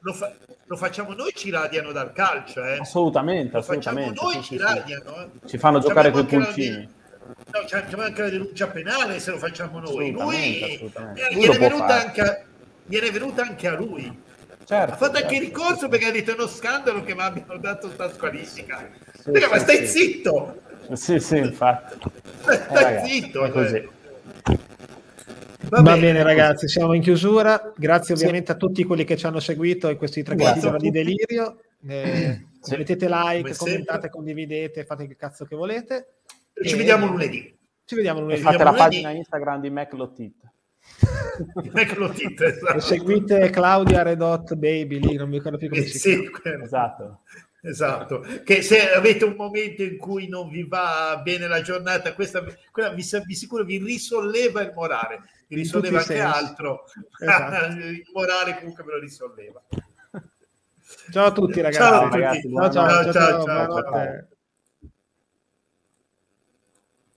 Speaker 3: lo, fa, lo, facciamo noi, ci radiano dal calcio. Eh.
Speaker 1: Assolutamente,
Speaker 3: assolutamente. Noi, sì, ci radiano.
Speaker 1: Eh. Ci fanno giocare con i pulcini.
Speaker 3: No, c'è anche la denuncia penale se lo facciamo noi. Lui, eh, viene, venuta anche, viene venuta anche a lui. Certo, ha fatto anche certo, ricorso sì, perché ha detto è uno scandalo che mi abbiano dato sta squalifica. Sì, sì, ma stai zitto!
Speaker 1: Sì, sì, infatti.
Speaker 3: Stai eh, ragazzi, zitto! È così.
Speaker 2: Eh. Va, Va bene, bene, ragazzi, siamo in chiusura. Grazie ovviamente a tutti quelli che ci hanno seguito in questi tre ore di delirio. Eh, sì. Mettete like, Come commentate, sempre. condividete, fate che cazzo che volete.
Speaker 3: E ci vediamo lunedì.
Speaker 2: Ci vediamo lunedì.
Speaker 1: E fate la lunedì. pagina Instagram di MacLotit.
Speaker 2: esatto. seguite Claudia Redot Baby lì, non mi ricordo più come eh, si
Speaker 3: sì, chiama. Esatto. Esatto, che se avete un momento in cui non vi va bene la giornata, questa, quella vi, vi sicuro vi risolleva il morale, vi risolleva anche sensi. altro, esatto. il morale comunque me lo risolleva.
Speaker 2: Ciao a tutti ragazzi.
Speaker 3: Ciao, a tutti. ciao, ciao, ciao, ciao, ciao, ciao.